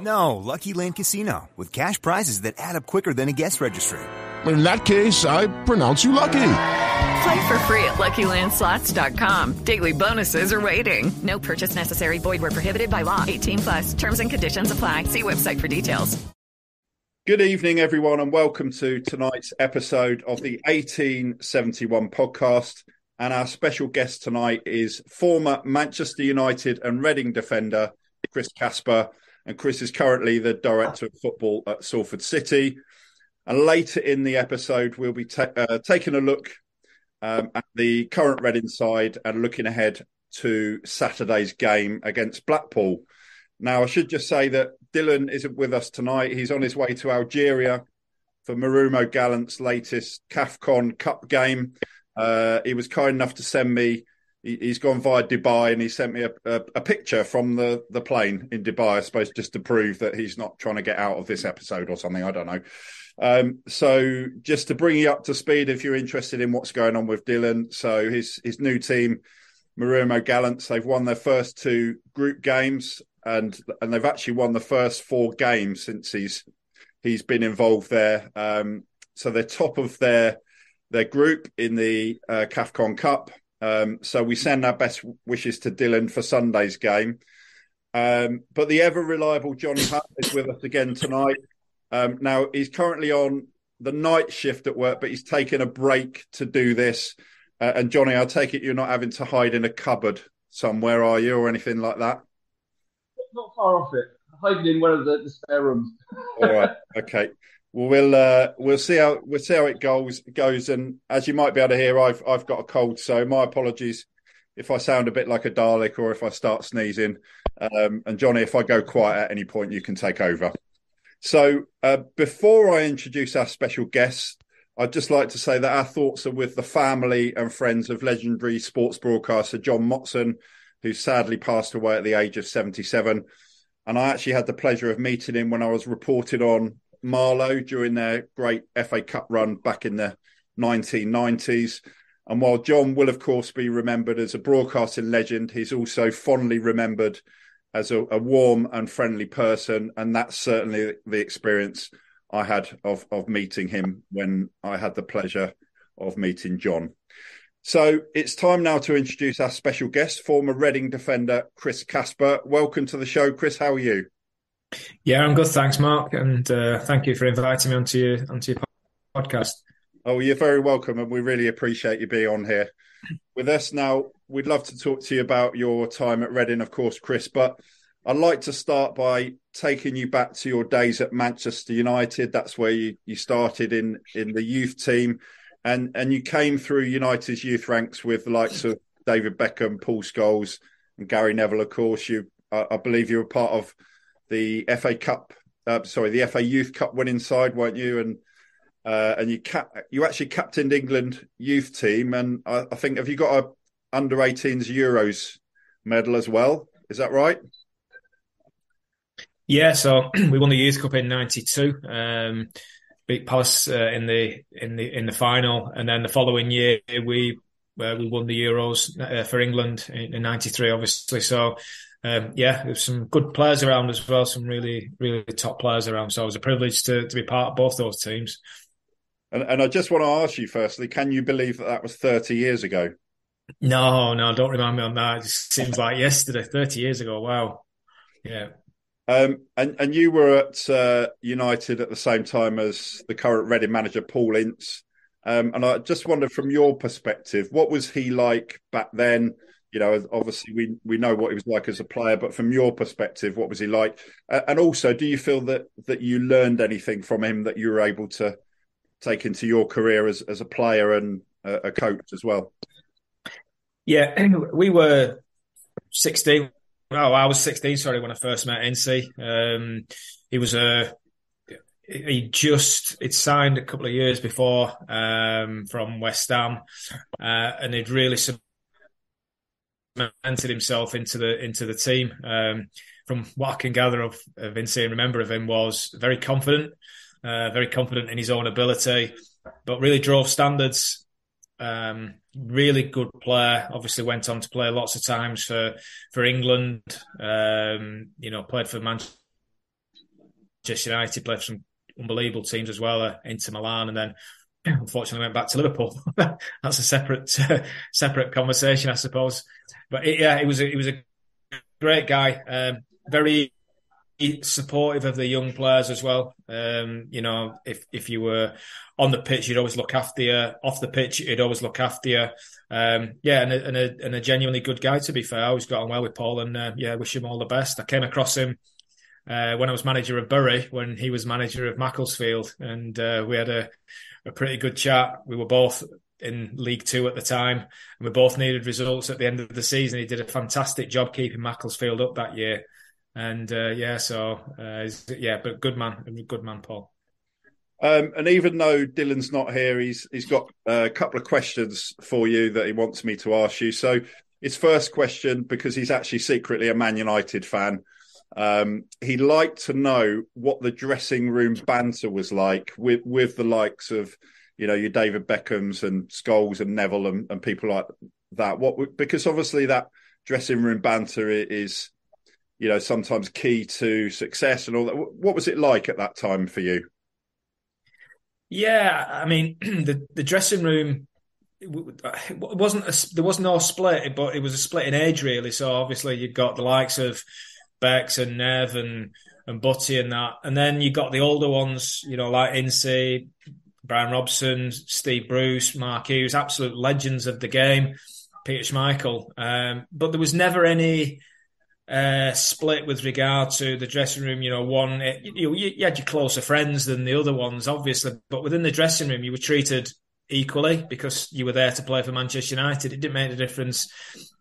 No, Lucky Land Casino, with cash prizes that add up quicker than a guest registry. In that case, I pronounce you lucky. Play for free at LuckyLandSlots.com. Daily bonuses are waiting. No purchase necessary. Void where prohibited by law. 18 plus. Terms and conditions apply. See website for details. Good evening, everyone, and welcome to tonight's episode of the 1871 podcast. And our special guest tonight is former Manchester United and Reading defender Chris Casper. And Chris is currently the director of football at Salford City. And later in the episode, we'll be ta- uh, taking a look um, at the current Reading side and looking ahead to Saturday's game against Blackpool. Now, I should just say that Dylan isn't with us tonight. He's on his way to Algeria for Marumo Gallant's latest CAFCON Cup game. Uh, he was kind enough to send me. He, has gone via Dubai and he sent me a, a, a, picture from the, the plane in Dubai, I suppose, just to prove that he's not trying to get out of this episode or something. I don't know. Um, so just to bring you up to speed, if you're interested in what's going on with Dylan, so his his new team, Marumo Gallants, they've won their first two group games, and and they've actually won the first four games since he's he's been involved there. Um, so they're top of their their group in the uh, CAFCON Cup. Um, so we send our best wishes to Dylan for Sunday's game. Um, but the ever reliable Johnny Hutt is with us again tonight. Um, now he's currently on the night shift at work, but he's taken a break to do this. Uh, and Johnny, I take it you're not having to hide in a cupboard somewhere, are you, or anything like that? Not far off it. Hiding in one of the, the spare rooms. All right. Okay. Well, we'll uh, we'll see how we'll see how it goes goes. And as you might be able to hear, I've I've got a cold, so my apologies if I sound a bit like a Dalek or if I start sneezing. Um, and Johnny, if I go quiet at any point, you can take over. So, uh, before I introduce our special guest, I'd just like to say that our thoughts are with the family and friends of legendary sports broadcaster John Motson, who sadly passed away at the age of 77. And I actually had the pleasure of meeting him when I was reported on Marlow during their great FA Cup run back in the 1990s. And while John will, of course, be remembered as a broadcasting legend, he's also fondly remembered as a, a, warm and friendly person, and that's certainly the experience I had of of meeting him when I had the pleasure of meeting John. So it's time now to introduce our special guest, former Reading defender Chris Casper. Welcome to the show, Chris. How are you? Yeah, I'm good, thanks, Mark, and uh, thank you for inviting me onto your onto your podcast. Oh, you're very welcome, and we really appreciate you being on here with us. Now, we'd love to talk to you about your time at Reading, of course, Chris, but I'd like to start by taking you back to your days at Manchester United. That's where you, you started in, in the youth team, and, and you came through United's youth ranks with the likes of David Beckham, Paul Scholes, and Gary Neville, of course. You, I, I believe you were part of the FA Cup, uh, sorry, the FA Youth Cup winning side, weren't you? And uh, and you cap- you actually captained England youth team, and I, I think have you got a under 18s Euros medal as well? Is that right? Yeah, so we won the Youth Cup in '92. Um, beat Palace uh, in the in the in the final, and then the following year we uh, we won the Euros uh, for England in '93, obviously. So um, yeah, there's some good players around as well, some really, really top players around. So it was a privilege to, to be part of both those teams. And, and I just want to ask you, firstly, can you believe that that was 30 years ago? No, no, don't remind me on that. It seems like yesterday, 30 years ago. Wow. Yeah. Um, and, and you were at uh, United at the same time as the current Reading manager, Paul Ince. Um, and I just wondered from your perspective, what was he like back then? You know, obviously we we know what he was like as a player, but from your perspective, what was he like? And also, do you feel that that you learned anything from him that you were able to take into your career as as a player and a, a coach as well? Yeah, we were sixteen. Oh, I was sixteen. Sorry, when I first met Incey, Um, he was a he just it signed a couple of years before um, from West Ham, uh, and he'd really cemented himself into the into the team. Um, from what I can gather of, of Vinci and remember of him was very confident, uh, very confident in his own ability, but really drove standards. Um, really good player. Obviously, went on to play lots of times for for England. Um, you know, played for Manchester United, played for some unbelievable teams as well, uh, Inter Milan, and then unfortunately went back to Liverpool. That's a separate separate conversation, I suppose. But it, yeah, it was a, it was a great guy, um, very supportive of the young players as well. Um, you know, if if you were on the pitch, you'd always look after you. Off the pitch, he'd always look after you. Um, yeah, and a, and a, and a genuinely good guy. To be fair, I always got on well with Paul, and uh, yeah, wish him all the best. I came across him. Uh, when I was manager of Bury, when he was manager of Macclesfield, and uh, we had a, a pretty good chat. We were both in League Two at the time, and we both needed results at the end of the season. He did a fantastic job keeping Macclesfield up that year, and uh, yeah, so uh, yeah, but good man, good man, Paul. Um, and even though Dylan's not here, he's he's got a couple of questions for you that he wants me to ask you. So his first question, because he's actually secretly a Man United fan, um, he'd like to know what the dressing room banter was like with with the likes of you know, your David Beckhams and Scholes and Neville and, and people like that. What because obviously that dressing room banter is, you know, sometimes key to success and all that. What was it like at that time for you? Yeah, I mean, the the dressing room it wasn't a, there was no split, but it was a split in age really. So obviously you've got the likes of Bex and Nev and and Butty and that, and then you got the older ones, you know, like Ince, Brian Robson, Steve Bruce, Mark Hughes, absolute legends of the game, Peter Schmeichel. Um, but there was never any uh, split with regard to the dressing room. You know, one it, you, you, had your closer friends than the other ones, obviously, but within the dressing room, you were treated equally because you were there to play for Manchester United. It didn't make a difference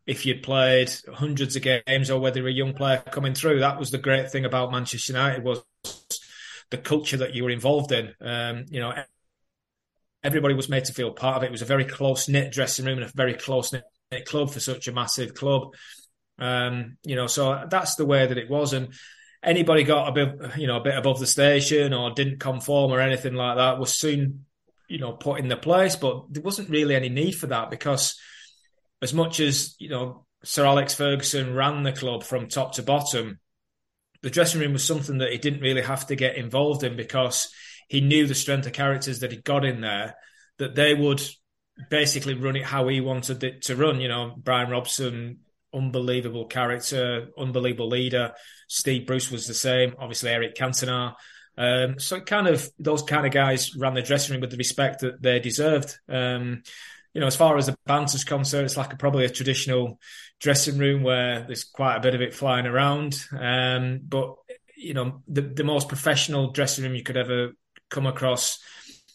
if you'd played hundreds of games or whether you're a young player coming through. That was the great thing about Manchester United was the culture that you were involved in. Um, you know, everybody was made to feel part of it. It was a very close knit dressing room and a very close knit club for such a massive club. Um, you know, so that's the way that it was. And anybody got a bit, you know, a bit above the station or didn't conform or anything like that was soon, you know, put in the place. But there wasn't really any need for that because as much as, you know, Sir Alex Ferguson ran the club from top to bottom, the dressing room was something that he didn't really have to get involved in because he knew the strength of characters that he got in there, that they would basically run it how he wanted it to run. You know, Brian Robson, unbelievable character, unbelievable leader. Steve Bruce was the same. Obviously, Eric Cantona. Um, so kind of those kind of guys ran the dressing room with the respect that they deserved. Um, you know, as far as the banter's concerned, it's like a, probably a traditional dressing room where there's quite a bit of it flying around. Um, but you know, the, the most professional dressing room you could ever come across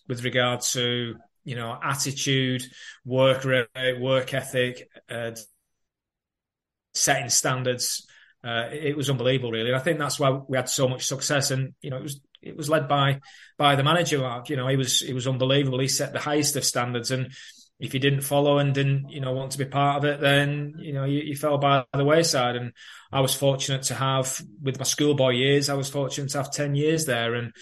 with regard to you know attitude, work rate, work ethic, uh, setting standards. Uh, it was unbelievable, really. And I think that's why we had so much success. And you know, it was it was led by by the manager. Mark, you know, he was he was unbelievable. He set the highest of standards, and if you didn't follow and didn't you know want to be part of it, then you know you, you fell by the wayside. And I was fortunate to have, with my schoolboy years, I was fortunate to have ten years there, and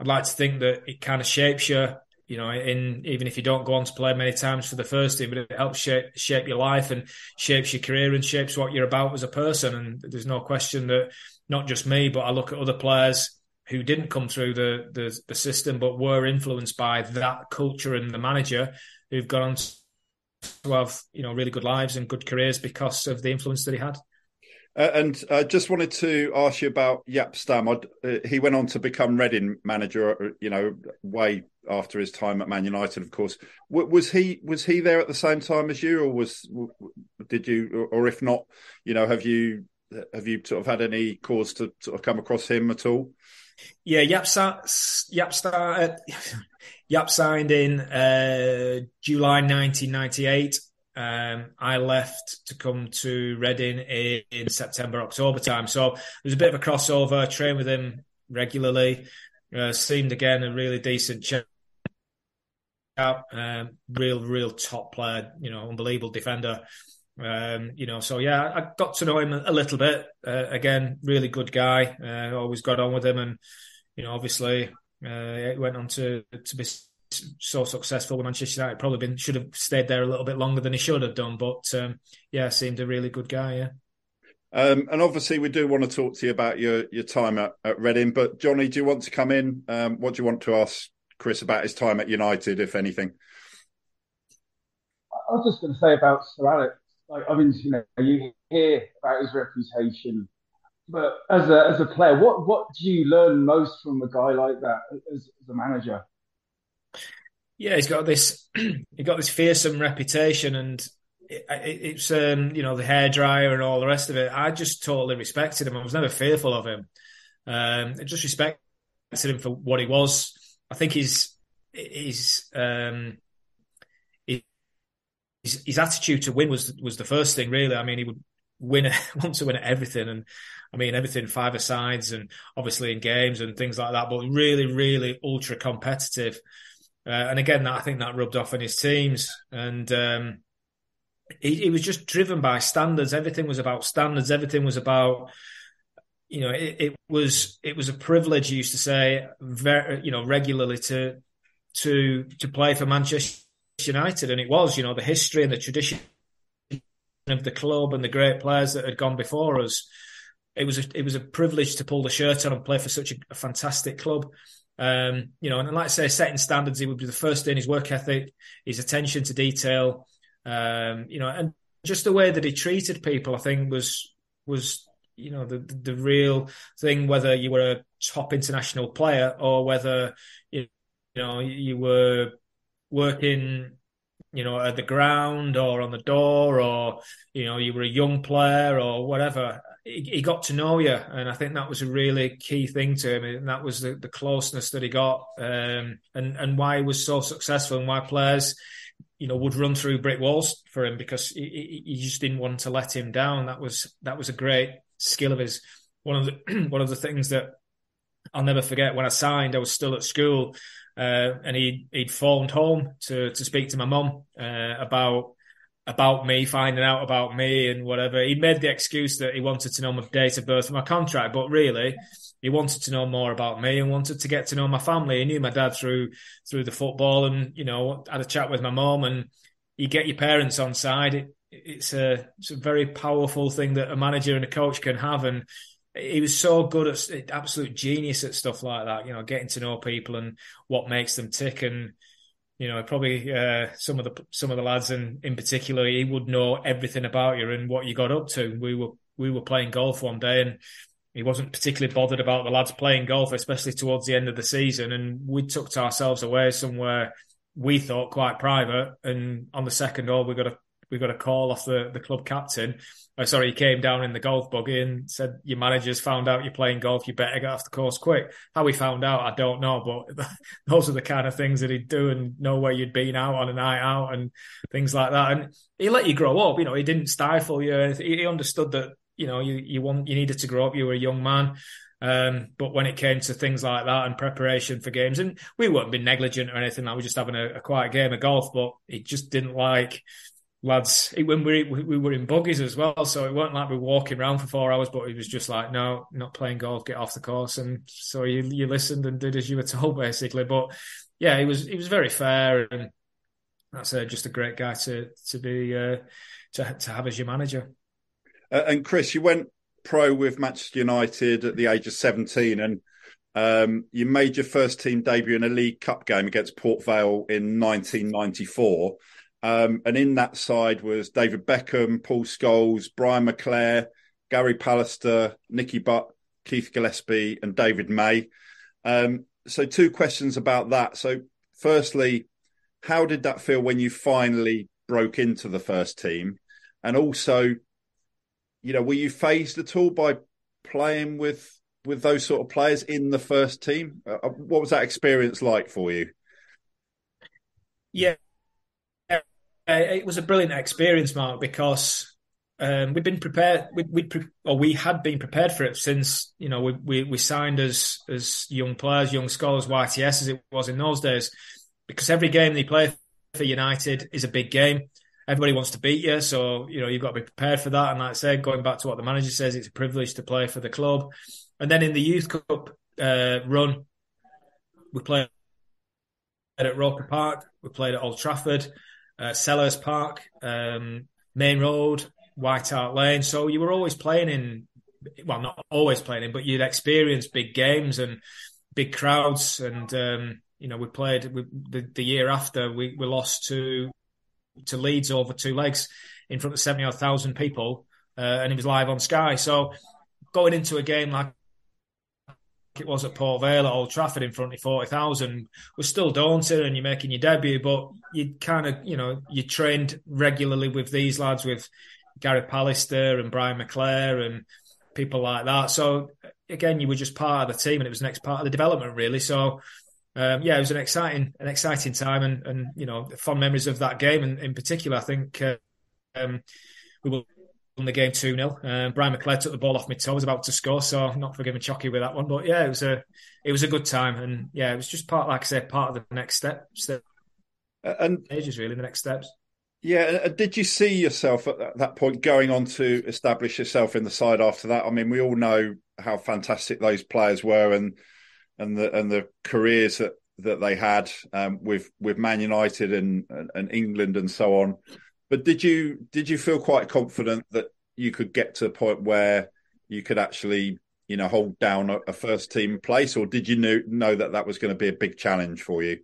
I'd like to think that it kind of shapes you you know, in even if you don't go on to play many times for the first team, but it helps shape shape your life and shapes your career and shapes what you're about as a person. And there's no question that not just me, but I look at other players who didn't come through the the, the system, but were influenced by that culture and the manager, who've gone on to have you know really good lives and good careers because of the influence that he had. Uh, and I just wanted to ask you about Jaap Stam. Uh, he went on to become Reading manager, uh, you know, way after his time at Man United, of course. W- was he was he there at the same time as you, or was did you, or if not, you know, have you have you sort of had any cause to sort of come across him at all? Yeah, Jaap, Jaap, started, Jaap signed in uh, July 1998. Um, I left to come to Reading in, in, September, October time. So there's a bit of a crossover. Train with him regularly. Uh, seemed again a really decent chap. Um, real, real top player. You know, unbelievable defender. Um, you know, so yeah, I got to know him a, little bit. Uh, again, really good guy. Uh, always got on with him, and you know, obviously, uh, went on to to be so successful with Manchester United. Probably been should have stayed there a little bit longer than he should have done, but um, yeah, seemed a really good guy. Yeah. Um, and obviously, we do want to talk to you about your your time at, at Reading. But Johnny, do you want to come in? Um, what do you want to ask Chris about his time at United, if anything? I was just going to say about Sir Alex. Like, I mean, you know, you hear about his reputation, but as a as a player, what what do you learn most from a guy like that as, as a manager? Yeah, he's got this he got this fearsome reputation, and it, it, it's um, you know the hair dryer and all the rest of it. I just totally respected him. I was never fearful of him. Um, I just respected him for what he was. I think he's he's um, his, his attitude to win was was the first thing really. I mean, he would win want to win at everything, and I mean everything five sides and obviously in games and things like that. But really, really ultra competitive. Uh, and again, that I think that rubbed off on his teams, and um, he, he, was just driven by standards. Everything was about standards. Everything was about, you know, it, it was it was a privilege. He used to say, very, you know, regularly to to to play for Manchester United, and it was, you know, the history and the tradition of the club and the great players that had gone before us. It was a, it was a privilege to pull the shirt on and play for such a, a fantastic club. Um, you know, and like I say, setting standards, he would be the first in his work ethic, his attention to detail, um, you know, and just the way that he treated people, I think was was you know the the real thing. Whether you were a top international player or whether you you know you were working, you know, at the ground or on the door, or you know you were a young player or whatever he, he, got to know you, and I think that was a really key thing to him, and that was the, the closeness that he got, um, and and why he was so successful, and why players, you know, would run through brick walls for him because he, he just didn't want to let him down. That was that was a great skill of his. One of the one of the things that I'll never forget when I signed, I was still at school, uh, and he he'd phoned home to to speak to my mum uh, about about me, finding out about me and whatever. He made the excuse that he wanted to know my date of birth and my contract, but really he wanted to know more about me and wanted to get to know my family. He knew my dad through through the football and, you know, had a chat with my mum and you get your parents on side. It, it's a it's a very powerful thing that a manager and a coach can have and he was so good at absolute genius at stuff like that, you know, getting to know people and what makes them tick and you know, probably uh, some of the some of the lads, and in particular, he would know everything about you and what you got up to. We were we were playing golf one day, and he wasn't particularly bothered about the lads playing golf, especially towards the end of the season. And we to ourselves away somewhere we thought quite private. And on the second hole, we got a we got a call off the, the club captain. Oh, sorry, he came down in the golf buggy and said, Your manager's found out you're playing golf, you better get off the course quick. How he found out, I don't know, but those are the kind of things that he'd do and know where you'd been out on a night out and things like that. And he let you grow up, you know, he didn't stifle you. He understood that, you know, you, you want you needed to grow up, you were a young man. Um, but when it came to things like that and preparation for games, and we weren't being negligent or anything, like we were just having a, a quiet game of golf, but he just didn't like lads when we we were in buggies as well, so it wasn't like we were walking around for four hours. But he was just like, no, not playing golf, get off the course. And so you you listened and did as you were told, basically. But yeah, he was he was very fair, and that's uh, just a great guy to to be uh, to to have as your manager. Uh, and Chris, you went pro with Manchester United at the age of seventeen, and um, you made your first team debut in a League Cup game against Port Vale in 1994. Um, and in that side was David Beckham, Paul Scholes, Brian McClair, Gary Pallister, Nicky Butt, Keith Gillespie, and David May. Um, so, two questions about that. So, firstly, how did that feel when you finally broke into the first team? And also, you know, were you phased at all by playing with with those sort of players in the first team? Uh, uh what was that experience like for you? Yeah, it was a brilliant experience, Mark, because um, we'd been prepared. We'd, we'd pre- or we had been prepared for it since you know we, we, we signed as as young players, young scholars, YTS as it was in those days, because every game they play for United is a big game. Everybody wants to beat you, so you know you've got to be prepared for that. And like I said, going back to what the manager says, it's a privilege to play for the club. And then in the youth cup uh, run, we played at Roker Park, we played at Old Trafford, uh, Selhurst Park, um, Maine Road, White Hart Lane. So you were always playing in, well, not always playing in, but you'd experience big games and big crowds. And um, you know, we played we, the, the, year after we, we lost to to Leeds over two legs in front of seventy odd thousand people, uh, and it was live on Sky. So going into a game like it was at Port Vale at Old Trafford in front of 40,000 was still daunting and you're making your debut, but you kind of, you know, you trained regularly with these lads, with Gary Pallister and Brian McClair and people like that. So again, you were just part of the team and it was the next part of the development really. So um, yeah, it was an exciting, an exciting time and, and, you know, fond memories of that game. And in particular, I think, uh, um, we won the game 2 0. Um, Brian McClair took the ball off my toe, was about to score, so I'm not forgiving Chucky with that one. But yeah, it was a it was a good time. And yeah, it was just part, like I said, part of the next step. step and ages really, the next steps. Yeah, did you see yourself at that point going on to establish yourself in the side after that? I mean, we all know how fantastic those players were and and the and the careers that that they had um, with with Man United and, and England and so on. But did you did you feel quite confident that you could get to a point where you could actually you know hold down a, a first team place, or did you know, know that that was going to be a big challenge for you?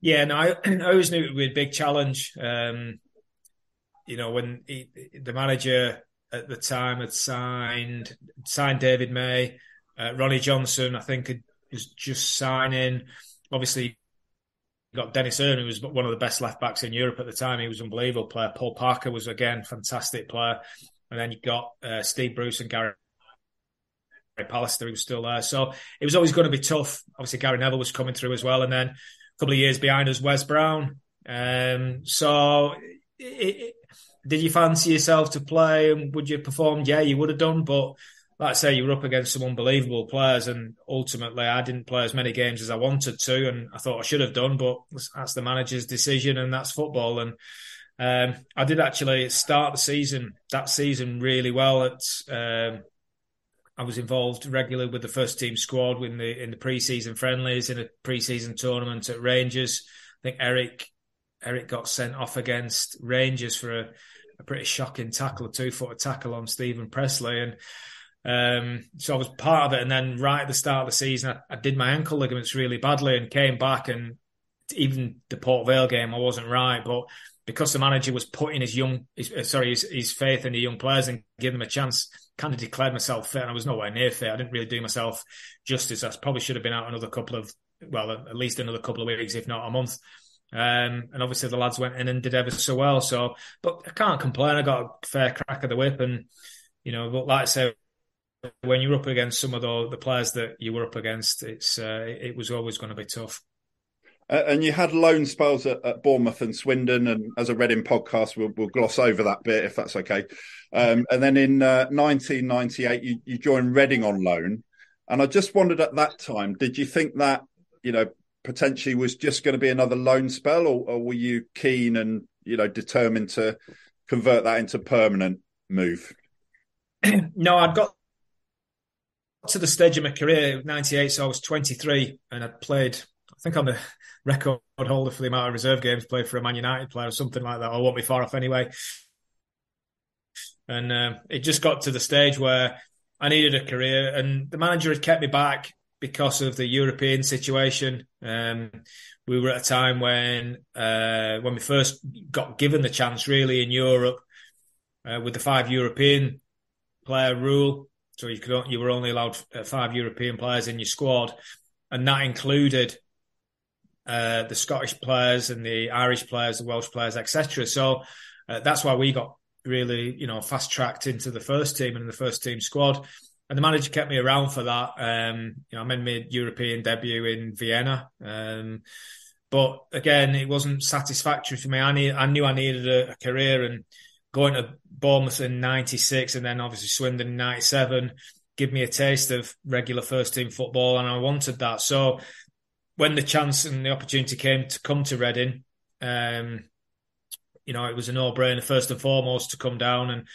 Yeah, no, I, I always knew it would be a big challenge. Um, you know, when he, the manager at the time had signed signed David May, uh, Ronny Johnsen, I think, was just signing. Obviously, got Denis Irwin, who was one of the best left backs in Europe at the time. He was an unbelievable player. Paul Parker was again fantastic player, and then you got uh, Steve Bruce and Gary. Pallister, who was still there. So it was always going to be tough. Obviously, Gary Neville was coming through as well. And then a couple of years behind us, Wes Brown. Um, so it, it, did you fancy yourself to play and would you have performed? Yeah, you would have done. But like I say, you were up against some unbelievable players, and ultimately, I didn't play as many games as I wanted to, and I thought I should have done. But that's the manager's decision, and that's football. And um, I did actually start the season that season really well. Um, I was involved regularly with the first team squad in the in the preseason friendlies, in a preseason tournament at Rangers. I think Eric Eric got sent off against Rangers for a, a pretty shocking tackle, a two foot tackle on Steven Pressley, and um, so I was part of it. And then right at the start of the season, I, I, did my ankle ligaments really badly and came back. And even the Port Vale game, I wasn't right. But because the manager was putting his young, his, uh, sorry, his, his, faith in the young players and giving them a chance, kind of declared myself fit. And I was nowhere near fit. I didn't really do myself justice. I probably should have been out another couple of, well, at least another couple of weeks, if not a month. Um, and obviously the lads went in and did ever so well. So, but I can't complain. I got a fair crack of the whip and, you know, but like I say, when you're up against some of the, the players that you were up against, it's uh, it was always going to be tough. Uh, and you had loan spells at, at, Bournemouth and Swindon, and as a Reading podcast, we'll, we'll gloss over that bit if that's okay. Um, and then in uh, 1998, you, you joined Reading on loan, and I just wondered at that time, did you think that you know potentially was just going to be another loan spell, or, or were you keen and you know determined to convert that into permanent move? no, I'd got to the stage of my career, 98, so I was 23 and I'd played, I think I'm the record holder for the amount of reserve games played for a Man United player or something like that. I won't be far off anyway. And uh, it just got to the stage where I needed a career and the manager had kept me back because of the European situation. Um, we were at a time when uh, when we first got given the chance, really, in Europe uh, with the five European player rule. So you could you were only allowed uh, five European players in your squad, and that included uh, the Scottish players and the Irish players, the Welsh players, etc. So uh, that's why we got really, you know, fast tracked into the first team and the first team squad. And the manager kept me around for that. Um, you know, I made my European debut in Vienna. Um, but again, it wasn't satisfactory for me. I, need, I knew I needed a, a career and going to Bournemouth in 96 and then obviously Swindon in 97 give me a taste of regular first team football and I wanted that. So when the chance and the opportunity came to come to Reading, um, you know, it was a no-brainer first and foremost to come down and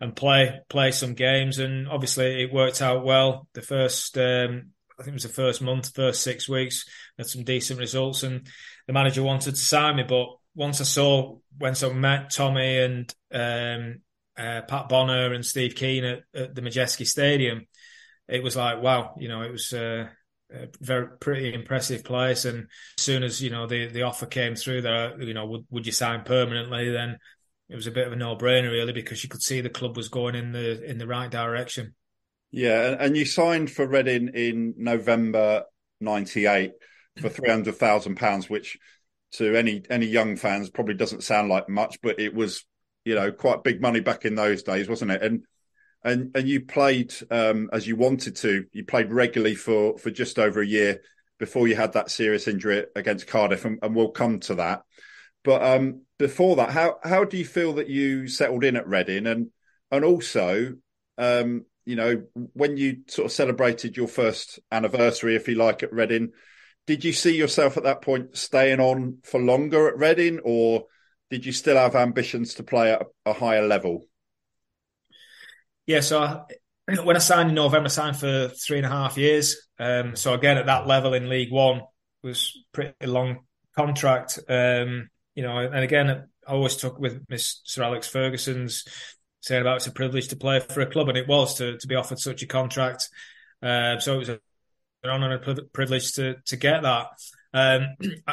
and play play some games. And obviously, it worked out well. The first, um, I think it was the first month, first six weeks, had some decent results, and the manager wanted to sign me. But once I saw, once I met Tommy and um, uh, Pat Bonner and Steve Kean at, at, the Madejski Stadium, it was like, wow, you know, it was. Uh, a very pretty impressive place. And as soon as you know the the offer came through, that you know would would you sign permanently? Then it was a bit of a no brainer really because you could see the club was going in the in the right direction. Yeah, and you signed for Reading in November '98 for three hundred thousand pounds, which to any any young fans probably doesn't sound like much, but it was you know quite big money back in those days, wasn't it? And and and you played um, as you wanted to. You played regularly for for just over a year before you had that serious injury against Cardiff, and, and we'll come to that. But um, before that, how how do you feel that you settled in at Reading, and and also, um, you know, when you sort of celebrated your first anniversary, if you like, at Reading, did you see yourself at that point staying on for longer at Reading, or did you still have ambitions to play at a higher level? Yeah, so I, when I signed in November, I signed for three and a half years. Um, so again, at that level in League One was pretty long contract. Um, you know, and again, I always took with Miss Sir Alex Ferguson's saying about it's a privilege to play for a club, and it was to to be offered such a contract. Uh, so it was an honour and a privilege to to get that. Um,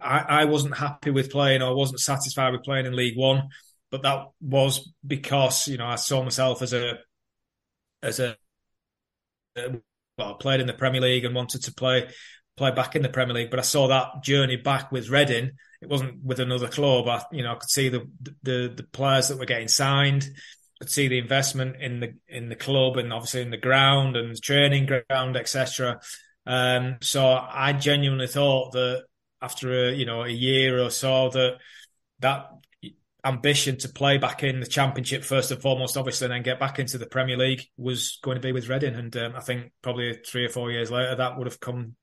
I, I wasn't happy with playing, or wasn't satisfied with playing in League One but that was because you know I saw myself as a as a well, I played in the Premier League and wanted to play play back in the Premier League, but I saw that journey back with Reading. It wasn't with another club. I, you know, I could see the the the players that were getting signed. I could see the investment in the in the club and obviously in the ground and the training ground, etc. Um, so I genuinely thought that after a you know a year or so that that ambition to play back in the Championship first and foremost, obviously, and then get back into the Premier League was going to be with Reading. And um, I think probably three or four years later, that would have come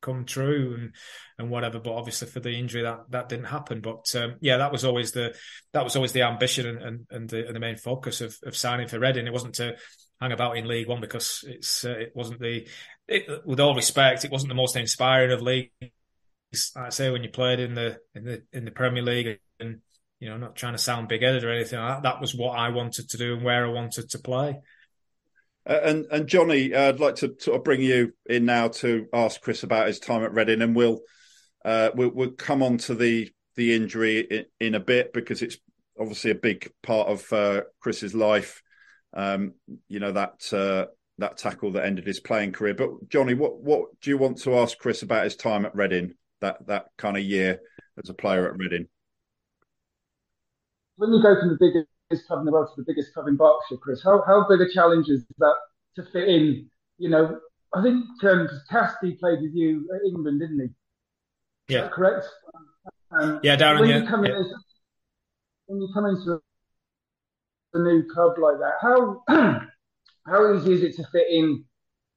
come true and and whatever. But obviously, for the injury, that that didn't happen. But um, yeah, that was always the that was always the ambition and and, and, the, and the main focus of, of signing for Reading. It wasn't to hang about in League One because it's uh, it wasn't the it, with all respect, it wasn't the most inspiring of leagues I say when you played in the in the in the Premier League and you know not trying to sound big headed or anything like that, that was what I wanted to do and where I wanted to play. Uh, and and Johnny, I'd like to sort of bring you in now to ask Chris about his time at Reading, and we'll uh, we'll, we'll come on to the the injury in, in, a bit because it's obviously a big part of uh, Chris's life. Um, you know that uh, that tackle that ended his playing career. But Johnny, what what do you want to ask Chris about his time at Reading? that that kind of year as a player at Reading? When you go from the biggest club in the world to the biggest club in Berkshire, Chris, how how big a challenge is that to fit in? You know, I think um, Caskey played with you at England, didn't he? Yeah, correct. Um, yeah, Darren. When yeah. you come yeah. in, when you come into a new club like that, how how easy is it to fit in?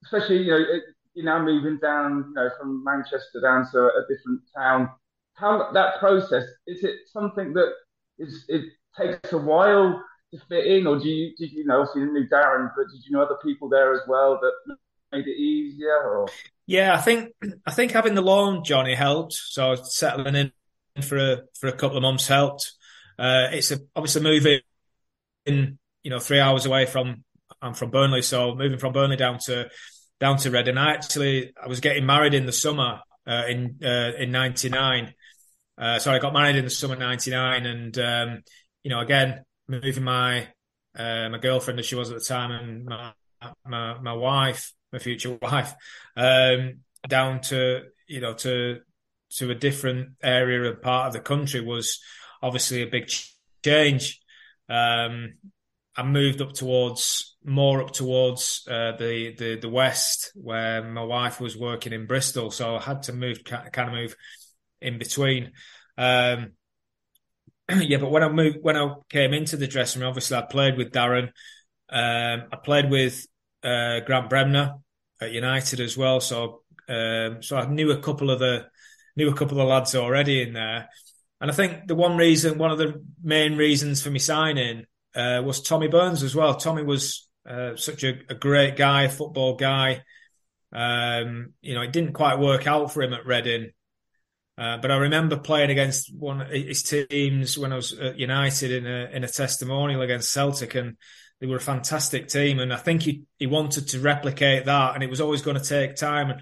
Especially, you know, you're now moving down, you know, from Manchester down to a different town. how that process is it something that is it takes a while to fit in, or do you did you know obviously you knew Darren, but did you know other people there as well that made it easier? Or yeah, I think I think having the loan Johnny helped. So settling in for a for a couple of months helped. Uh, it's a, obviously moving in you know three hours away from I'm from Burnley, so moving from Burnley down to down to Reading. I actually I was getting married in the summer uh, in uh, in '99. Uh, so I got married in the summer '99, and um, you know again moving my uh, my girlfriend as she was at the time and my my, my wife, my future wife, um, down to you know to to a different area and part of the country was obviously a big change. Um, I moved up towards more up towards uh, the, the the west where my wife was working in Bristol, so I had to move kind of move in between. Um, yeah, but when I moved when I came into the dressing room, obviously I played with Darren. Um, I played with uh, Grant Brebner at United as well, so um, so I knew a couple of the knew a couple of lads already in there. And I think the one reason, one of the main reasons for me signing uh, was Tommy Burns as well. Tommy was uh, such a, a, great guy, football guy. Um, you know, it didn't quite work out for him at Reading. Uh, but I remember playing against one of his teams when I was at United in a in a testimonial against Celtic, and they were a fantastic team. And I think he he wanted to replicate that, and it was always going to take time. And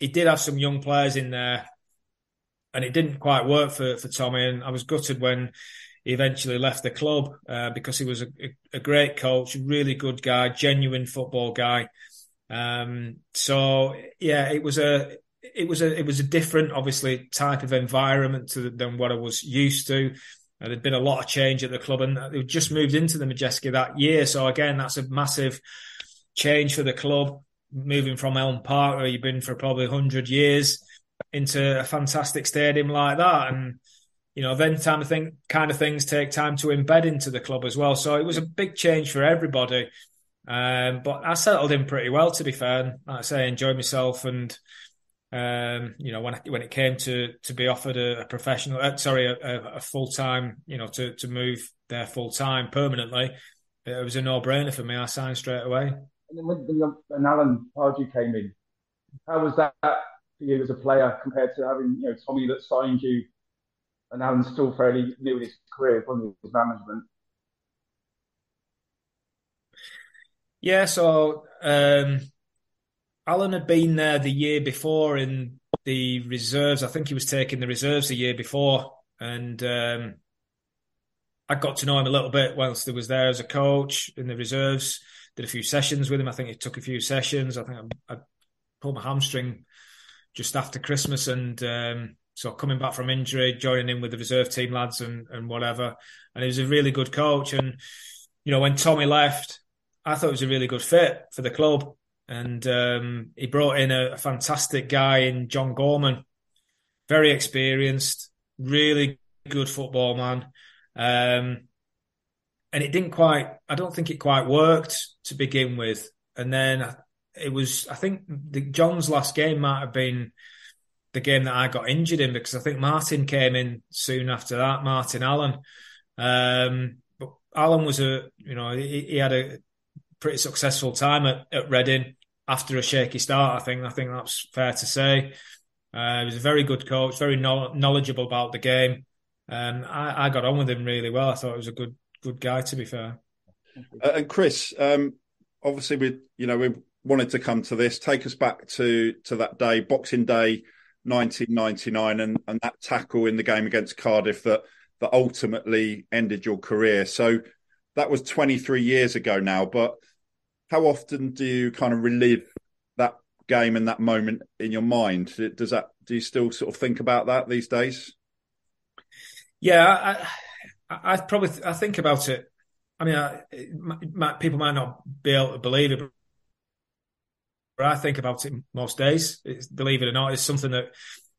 he did have some young players in there, and it didn't quite work for for Tommy. And I was gutted when he eventually left the club uh, because he was a, a, great coach, really good guy, genuine football guy. Um, so yeah, it was a it was a it was a different, obviously, type of environment to, than what I was used to. Uh, there'd been a lot of change at the club, and they just moved into the Madejski that year. So again, that's a massive change for the club, moving from Elm Park, where you've been for probably hundred years, into a fantastic stadium like that, and you know, then time of thing kind of things take time to embed into the club as well. So it was a big change for everybody. Um, but I settled in pretty well, to be fair. like I say, I enjoyed myself, and um, you know, when when it came to to be offered a, a professional, uh, sorry, a, a full time, you know, to to move there full time permanently, it was a no brainer for me. I signed straight away. And then when, when Alan Pardew came in, how was that for you as a player compared to having you know Tommy that signed you and Alan's still fairly new in his career from his management. Yeah, so um, Alan had been there the year before in the reserves. I think he was taking the reserves the year before, and um, I got to know him a little bit whilst he was there as a coach in the reserves. Did a few sessions with him. I think it took a few sessions. I think I, I pulled my hamstring just after Christmas, and um, so coming back from injury, joining in with the reserve team lads and, and whatever. And he was a really good coach. And, you know, when Tommy left, I thought it was a really good fit for the club. And um, he brought in a, a, fantastic guy in John Gorman, very experienced, really good football man. Um, and it didn't quite, I don't think it quite worked to begin with. And then it was, I think the, John's last game might have been the game that I got injured in because I think Martin came in soon after that, Martin Allen. Um, but Allen was a, you know, he, he, had a pretty successful time at, at Reading after a shaky start. I think I think that's fair to say. Uh, he was a very good coach, very knowledgeable about the game. Um, I, I, got on with him really well. I thought he was a good good guy, to be fair. Uh, and Chris, um, obviously, we you know we wanted to come to this. Take us back to to that day, Boxing Day 1999 and, and that tackle in the game against Cardiff that that ultimately ended your career. So that was 23 years ago now, but how often do you kind of relive that game and that moment in your mind? Does that do you still sort of think about that these days? Yeah, I, I probably I think about it. I mean, I, people might not be able to believe it, I think about it most days. It's, believe it or not, it's something that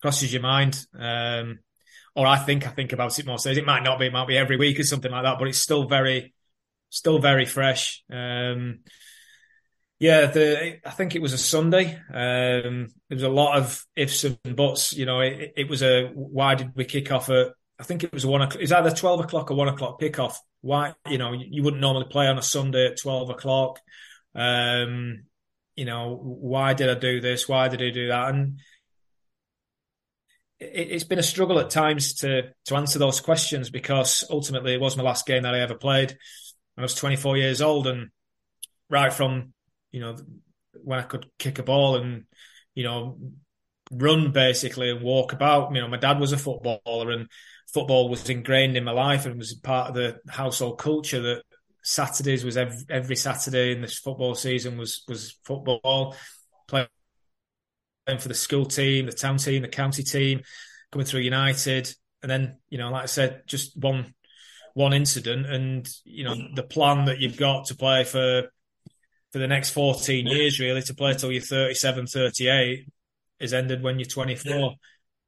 crosses your mind. Um, or I think I think about it most days. It might not be, it might be every week or something like that, but it's still very, still very fresh. Um, Yeah, the I think it was a Sunday. Um, there was a lot of ifs and buts. You know, it, it was a why did we kick off at? I think it was one. It's either twelve o'clock or one o'clock kickoff. Why? You know, you wouldn't normally play on a Sunday at twelve o'clock. Um, you know, why did I do this? Why did I do that? And it, has been a struggle at times to to answer those questions because ultimately it was my last game that I ever played. I was 24 years old, and right from you know when I could kick a ball and you know run basically and walk about. You know, my dad was a footballer, and football was ingrained in my life and was part of the household culture that Saturdays was every, every Saturday in this football season was was football. Playing for the school team, the town team, the county team, coming through United, and then you know, like I said, just one one incident, and you know, the plan that you've got to play for for the next 14 years, really, to play till you're 37, 38, is ended when you're 24.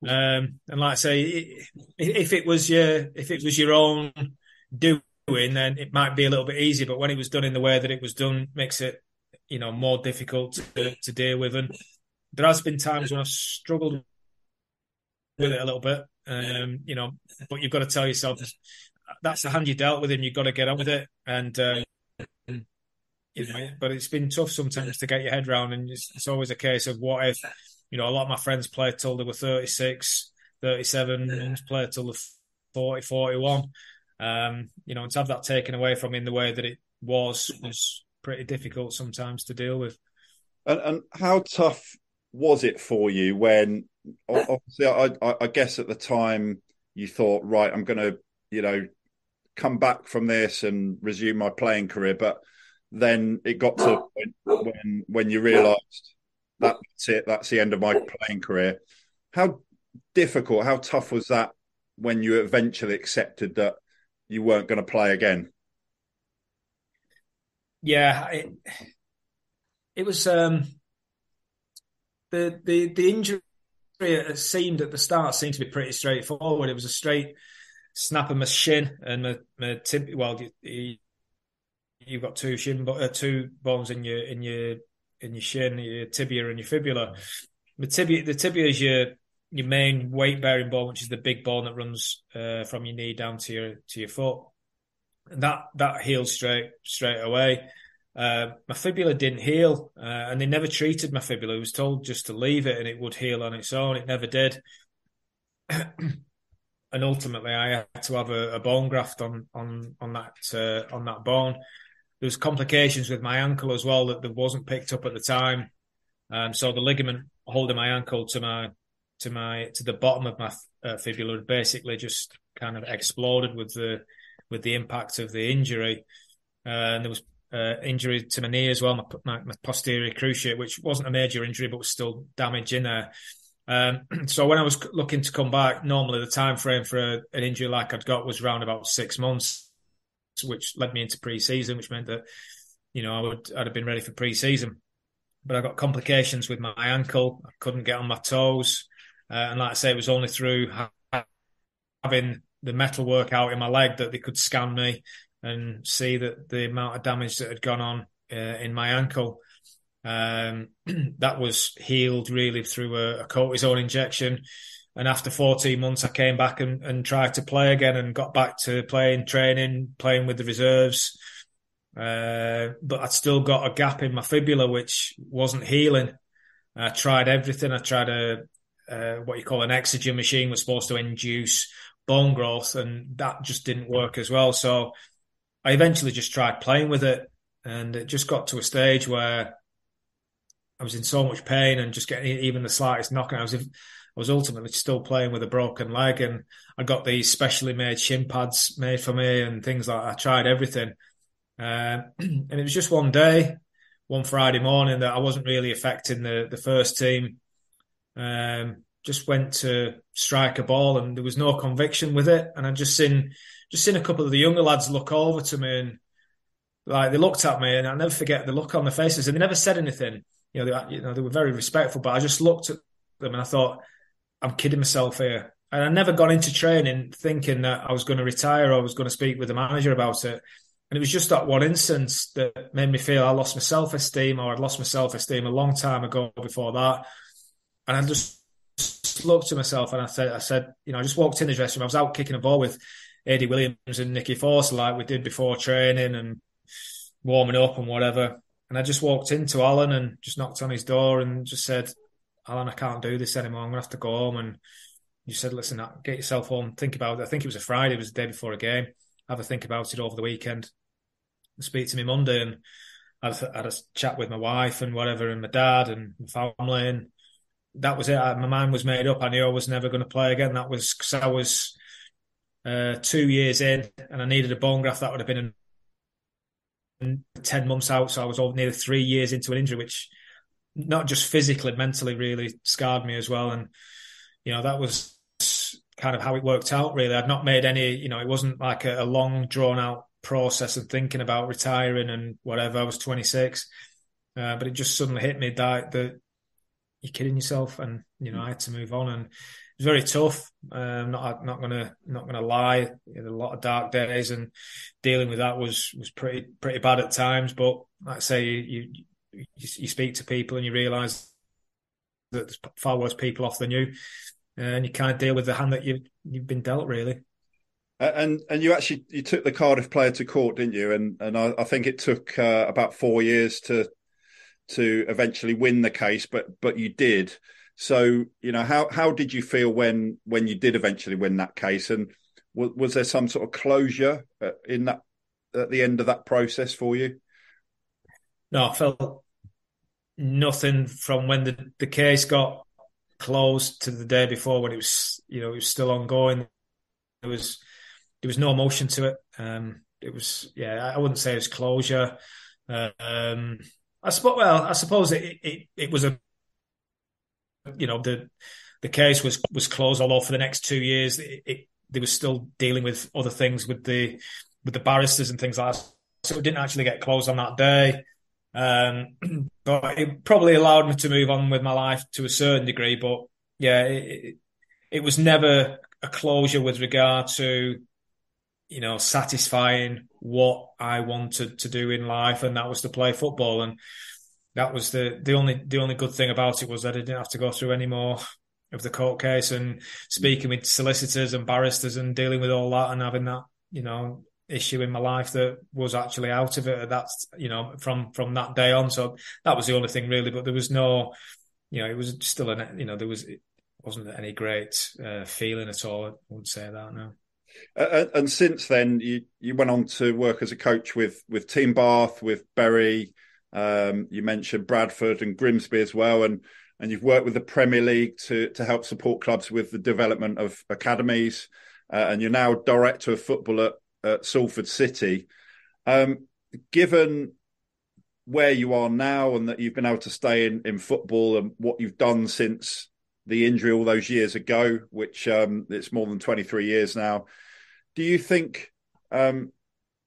Um, and like I say, if it was your if it was your own doing, then it might be a little bit easier. But when it was done in the way that it was done, makes it you know more difficult to, to deal with. And there has been times when I've struggled with it a little bit. Um, you know, but you've got to tell yourself that's the hand you dealt with, and you've got to get on with it. And uh, you know, but it's been tough sometimes to get your head around, and it's, it's, always a case of what if. You know, a lot of my friends played till they were 36, 37, and played till the 40, 41. Um, you know, to have that taken away from in the way that it was was pretty difficult sometimes to deal with. And, and how tough was it for you when obviously I, I, guess at the time you thought right i'm going to you know come back from this and resume my playing career but then it got to a point when when you realized that's it that's the end of my playing career how difficult how tough was that when you eventually accepted that you weren't going to play again yeah it, it was um the the the injury seemed at the start seemed to be pretty straightforward. It was a straight snap of my shin and my, my. Well, you, have got two shin, uh, two bones in your in your in your shin, your tibia and your fibula. The tibia, the tibia is your your main weight bearing bone, which is the big bone that runs uh, from your knee down to your to your foot. And that that healed straight straight away. Uh, my fibula didn't heal, uh, and they never treated my fibula. I was told just to leave it and it would heal on its own. It never did. and ultimately, I had to have a, a bone graft on on on that uh, on that bone. There was complications with my ankle as well that, that wasn't picked up at the time. Um, so the ligament holding my ankle to my to my to the bottom of my uh, fibula had basically just kind of exploded with the with the impact of the injury. Uh, and there was uh, injury to my knee as well, my, my, my, posterior cruciate, which wasn't a major injury, but was still damage in there. Um, so when I was looking to come back, normally the time frame for a, an injury like I'd got was around about six months, which led me into pre-season, which meant that you know I would I'd have been ready for pre-season. But I got complications with my ankle. I couldn't get on my toes, uh, and like I say, it was only through having the metal work out in my leg that they could scan me and see that the amount of damage that had gone on uh, in my ankle um, that was healed really through a, a cortisone injection. And after 14 months, I came back and, and tried to play again and got back to playing, training, playing with the reserves. Uh, but I'd still got a gap in my fibula, which wasn't healing. I tried everything. I tried a, uh, what you call an exogen machine was supposed to induce bone growth and that just didn't work as well. So I eventually just tried playing with it, and it just got to a stage where I was in so much pain and just getting even the slightest knock. I was, I was ultimately still playing with a broken leg, and I got these specially made shin pads made for me and things like. That. I tried everything, uh, and it was just one day, one Friday morning that I wasn't really affecting the the first team. Um, just went to strike a ball, and there was no conviction with it, and I just seen just seen a couple of the younger lads look over to me and like they looked at me and I'll never forget the look on their faces and they never said anything. You know, they, you know, they were very respectful, but I just looked at them and I thought, I'm kidding myself here. And I never got into training thinking that I was going to retire or I was going to speak with the manager about it. And it was just that one instance that made me feel I lost my self esteem, or I'd lost my self esteem a long time ago before that. And I just looked to myself and I said, I said, you know, I just walked in the dressing room. I was out kicking a ball with Ady Williams and Nicky Forster like we did before training and warming up and whatever. And I just walked into Alan and just knocked on his door and just said, Alan, I can't do this anymore. I'm gonna have to go home. And you said, listen, uh, get yourself home, think about it. I think it was a Friday, it was the day before a game. Have a think about it over the weekend. And speak to me Monday and I had a chat with my wife and whatever, and my dad and my family, and that was it. My mind was made up. I knew I was never going to play again. That was because I was uh, two years in, and I needed a bone graft. That would have been in ten months out. So I was all, nearly three years into an injury, which not just physically, mentally, really scarred me as well. And you know that was kind of how it worked out. Really, I'd not made any. You know, it wasn't like a, a long, drawn out process and thinking about retiring and whatever. I was 26, uh, but it just suddenly hit me that that you're kidding yourself, and you know I had to move on, and it was very tough. Um, not not gonna not gonna lie, a lot of dark days, and dealing with that was was pretty pretty bad at times. But like I say, you you, you speak to people and you realise that there's far worse people off than you, and you can't deal with the hand that you you've been dealt, really. And and you actually you took the Cardiff player to court, didn't you? And and I, I think it took uh, about four years to to eventually win the case, but but you did. So you know how how did you feel when when you did eventually win that case, and was, was there some sort of closure uh, in that at the end of that process for you? No, I felt nothing from when the the case got closed to the day before when it was you know it was still ongoing. There was there was no emotion to it. Um, it was yeah, I wouldn't say it was closure. Uh, um, I suppose. Well, I suppose it, it, it was a, you know, the the case was was closed. Although for the next two years, it, it they were still dealing with other things with the with the barristers and things like that. So it didn't actually get closed on that day. Um, but it probably allowed me to move on with my life to a certain degree. But yeah, it, it, it was never a closure with regard to you know, satisfying what I wanted to do in life, and that was to play football. And that was the the only the only good thing about it was that I didn't have to go through any more of the court case and speaking with solicitors and barristers and dealing with all that and having that you know issue in my life that was actually out of it. That's you know from from that day on. So that was the only thing really. But there was no, you know, it was still an you know there was it wasn't any great uh, feeling at all. I wouldn't say that no. And since then, you you went on to work as a coach with with Team Bath, with Bury. Um, you mentioned Bradford and Grimsby as well, and and you've worked with the Premier League to to help support clubs with the development of academies. Uh, and you're now director of football at, at Salford City. Um, given where you are now and that you've been able to stay in, in football and what you've done since the injury all those years ago, which um, it's more than 23 years now. Do you think, um,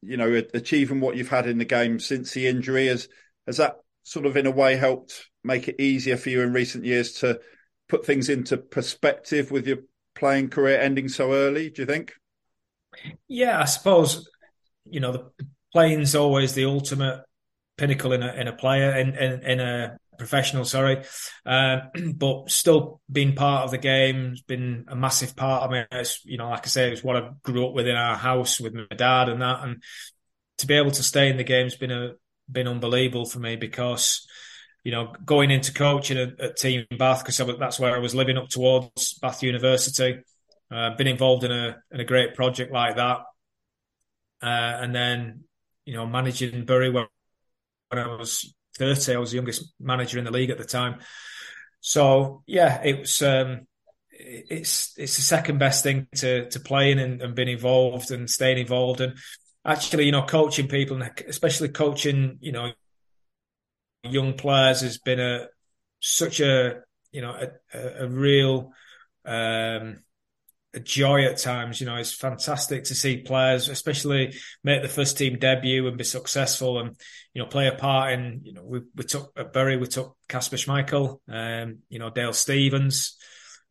you know, achieving what you've had in the game since the injury has has that sort of in a way helped make it easier for you in recent years to put things into perspective with your playing career ending so early? Do you think? Yeah, I suppose you know the playing's always the ultimate pinnacle in a in a player in in, in a professional, sorry. Uh, but still being part of the game has been a massive part of me. It's, you know, like I say, it's what I grew up with in our house with my dad and that. And to be able to stay in the game has been a, been unbelievable for me because, you know, going into coaching at, at Team Bath, because that's where I was living up towards Bath University, uh, been involved in a, in a great project like that. Uh, and then, you know, managing Bury when I was 30. I was the youngest manager in the league at the time. So yeah, it was. Um, it's it's the second best thing to to playing and, and being involved and staying involved and actually you know coaching people and especially coaching you know young players has been a such a you know a, a real um, a joy at times. You know, it's fantastic to see players, especially make the first team debut and be successful, and you know, play a part in. You know, we we took at Bury, we took Kasper Schmeichel, um, you know, Dale Stephens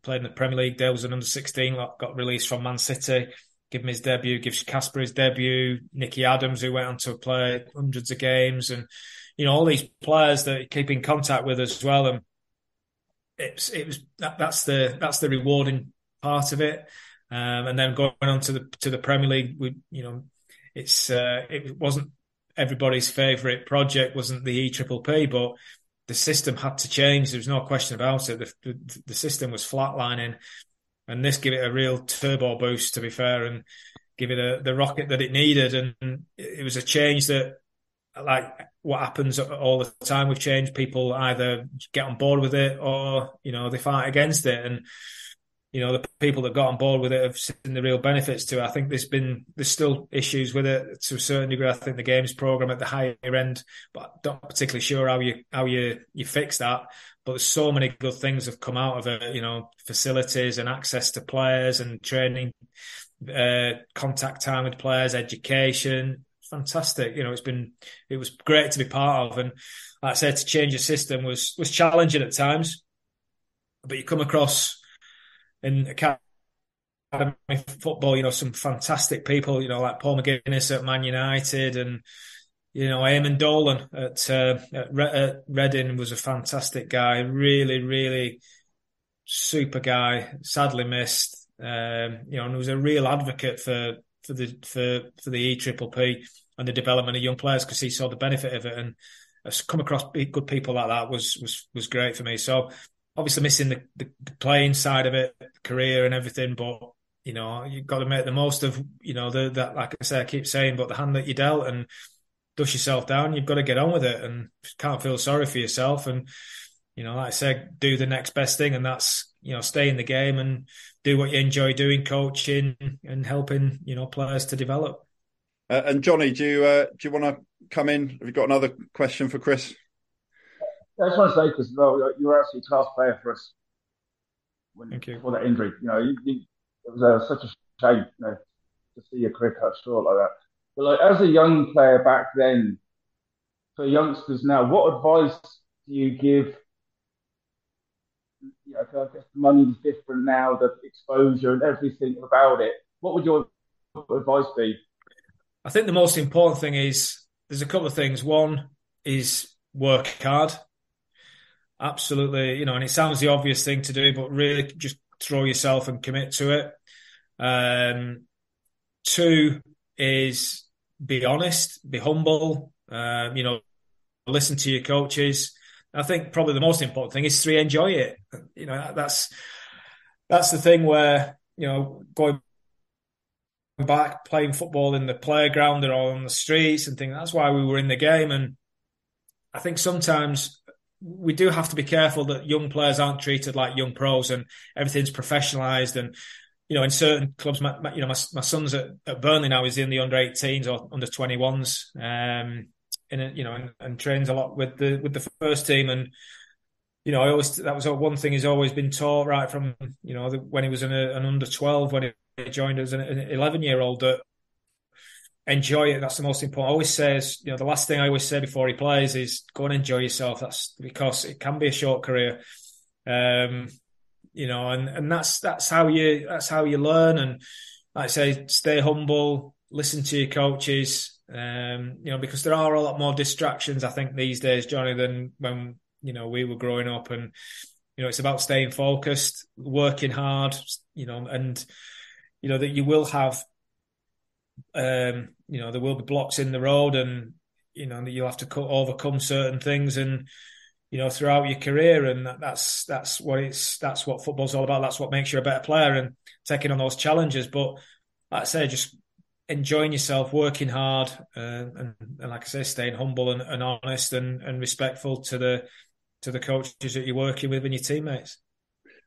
played in the Premier League. Dale was an under sixteen, got released from Man City. give him his debut, gives Kasper his debut, Nicky Adams, who went on to play hundreds of games, and you know all these players that keep in contact with as well. And it's it was that, that's the that's the rewarding part of it. Um, and then going on to the to the Premier League, we you know it's uh, it wasn't everybody's favourite project, wasn't the E Triple P, but the system had to change. There was no question about it. The, the, the system was flatlining and this gave it a real turbo boost to be fair and give it a, the rocket that it needed and it was a change that like what happens all the time with change people either get on board with it or you know they fight against it and you know the people that got on board with it have seen the real benefits to it. I think there's been there's still issues with it to a certain degree. I think the games program at the higher end, but not particularly sure how you how you you fix that. But there's so many good things have come out of it. You know, facilities and access to players and training, uh, contact time with players, education. Fantastic. You know, it's been it was great to be part of, and like I said, to change the system was was challenging at times. But you come across in academy football, you know, some fantastic people, you know, like Paul McGuinness at Man United and, you know, Eamonn Dolan at, uh, at, Re- at Reading was a fantastic guy, really, really super guy, sadly missed. Um, you know, and was a real advocate for for the for for the E Triple P and the development of young players because he saw the benefit of it and come across good people like that was was was great for me. So obviously missing the, the, playing side of it, career and everything, but you know you've got to make the most of you know the that like I say I keep saying, but the hand that you dealt and dust yourself down. You've got to get on with it and can't feel sorry for yourself and you know like I said, do the next best thing and that's you know stay in the game and do what you enjoy doing, coaching and helping you know players to develop. Uh, and Johnny, do you uh, do you want to come in? Have you got another question for Chris? I just want to say, because well, you were actually a class player for us when, Thank you. before that injury. You know, you, you, it was uh, such a shame, you know, to see your career cut short like that. But like as a young player back then, for youngsters now, what advice do you give? You know, I guess the money's different now, the exposure and everything about it. What would your advice be? I think the most important thing is there's a couple of things. One is work hard absolutely. You know, and it sounds the obvious thing to do, but really just throw yourself and commit to it. Um, two is be honest, be humble. Um, you know, listen to your coaches. I think probably the most important thing is to enjoy it. You know, that's that's the thing where you know going back playing football in the playground or on the streets and things. That's why we were in the game. And I think sometimes we do have to be careful that young players aren't treated like young pros and everything's professionalized. And you know in certain clubs my, my you know my, my son's at, at Burnley now. He's in the under 18s or under 21s um and you know and, and, trains a lot with the with the first team. And you know I always that was one thing he's always been taught right from you know the, when he was an, an under 12 when he joined as an 11 year old that enjoy it. That's the most important. I always says, you know, the last thing I always say before he plays is go and enjoy yourself. That's because it can be a short career. Um, you know, and, and that's that's how you that's how you learn. And like I say, stay humble, listen to your coaches. Um, you know, because there are a lot more distractions, I think, these days, Johnny, than when, you know, we were growing up. And, you know, it's about staying focused, working hard, you know, and you know, that you will have um, you know, there will be blocks in the road, and you know you'll have to overcome certain things, and you know throughout your career, and that, that's that's what it's that's what football's all about. That's what makes you a better player, and taking on those challenges. But like I say, just enjoying yourself, working hard, uh, and, and, like I say, staying humble and, and honest and, and respectful to the to the coaches that you're working with and your teammates.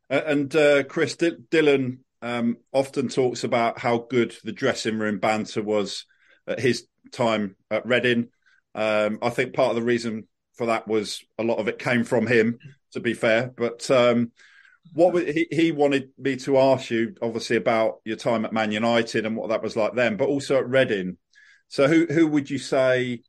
And uh, Chris D- Dylan um, often talks about how good the dressing room banter was at his time at Reading. Um, I think part of the reason for that was a lot of it came from him, to be fair. But um, what he, he, wanted me to ask you, obviously, about your time at Man United and what that was like then, but also at Reading. So, who who would you say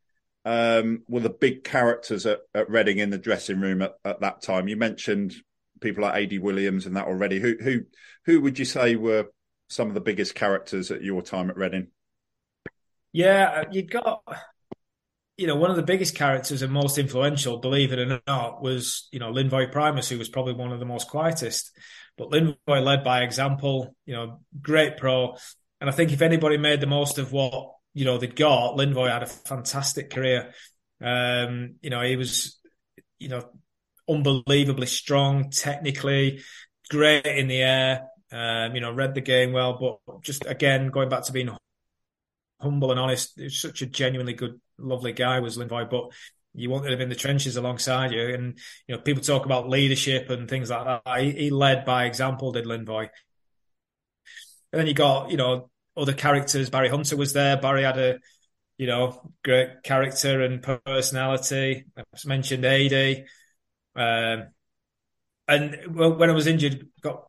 um, were the big characters at, at Reading in the dressing room at, at that time? You mentioned people like Ady Williams and that already. Who who who would you say were some of the biggest characters at your time at Reading? Yeah, uh, you got you know, one of the biggest characters and most influential, believe it or not, was, you know, Linvoy Primus, who was probably one of the most quietest. But Linvoy led by example, you know, great pro. And I think if anybody made the most of what, you know, they'd got, Linvoy had a fantastic career. Um, you know, he was, you know, unbelievably strong technically, great in the air, um, you know, read the game well, but just again, going back to being humble and honest. Such a genuinely good, lovely guy was Linvoy, but you wanted him in the trenches alongside you. And you know, people talk about leadership and things like that. He, he led by example, did Linvoy. And then you got you know other characters. Barry Hunter was there. Barry had a you know great character and personality. I mentioned Ady. Um, and when I was injured, got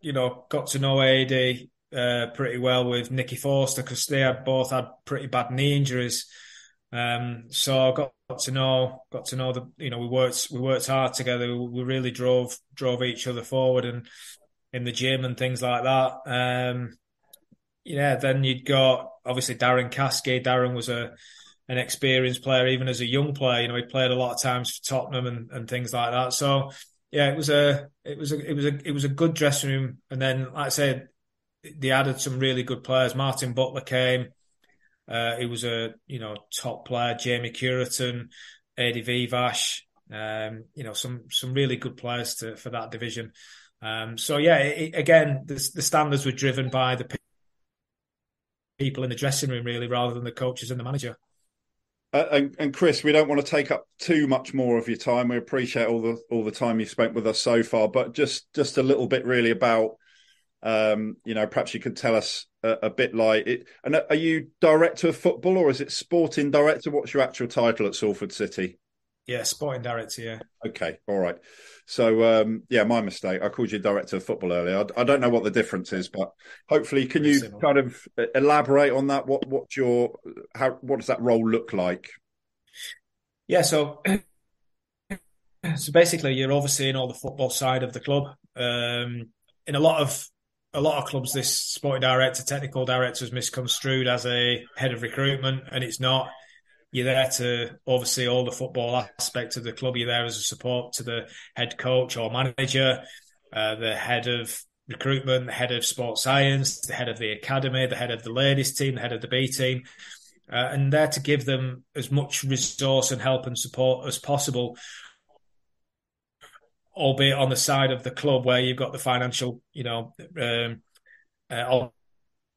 you know got to know Ady uh, pretty well with Nicky Forster because they had both had pretty bad knee injuries. Um, so I got, got, to know got to know the, you know we worked we worked hard together. We really drove drove each other forward and in the gym and things like that. Um, yeah, then you'd got obviously Darren Caskey. Darren was a an experienced player, even as a young player. You know, he played a lot of times for Tottenham and, and things like that. So yeah, it was a it was a it was a it was a good dressing room. And then, like I said, they added some really good players. Martin Butler came. Uh, he was a you know top player. Jamie Cureton, Eddie Viveash. Um, you know some some really good players to, for that division. Um, so yeah, it, again, the, the, standards were driven by the people in the dressing room really, rather than the coaches and the manager. Uh, and, and, Chris, we don't want to take up too much more of your time. We appreciate all the all the time you've spent with us so far, but just just a little bit really about um, you know, perhaps you could tell us a, a, bit like it. And are you director of football or is it sporting director? What's your actual title at Salford City? Yeah, sporting director. Yeah. Okay. All right. So um, yeah, my mistake. I called you director of football earlier. I, I don't know what the difference is, but hopefully, can you kind of elaborate on that? What what's your how? What does that role look like? Yeah. So. So basically, you're overseeing all the football side of the club. Um, in a lot of a lot of clubs, this sporting director, technical director is misconstrued as a head of recruitment, and it's not. You're there to oversee all the football aspect of the club. You're there as a support to the head coach or manager, uh, the head of recruitment, the head of sports science, the head of the academy, the head of the ladies team, the head of the B team, uh, and there to give them as much resource and help and support as possible albeit on the side of the club where you've got the financial, you know, um, uh,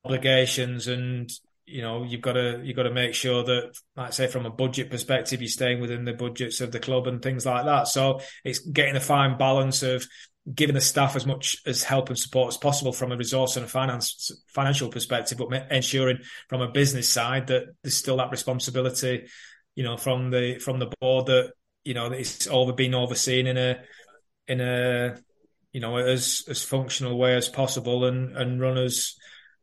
obligations and you know you've got to you've got to make sure that like say from a budget perspective you're staying within the budgets of the club and things like that. So it's getting a fine balance of giving the staff as much as help and support as possible from a resource and a finance financial perspective but ensuring from a business side that there's still that responsibility you know from the from the board that you know it's all being overseen in a in a you know as as functional way as possible and and run as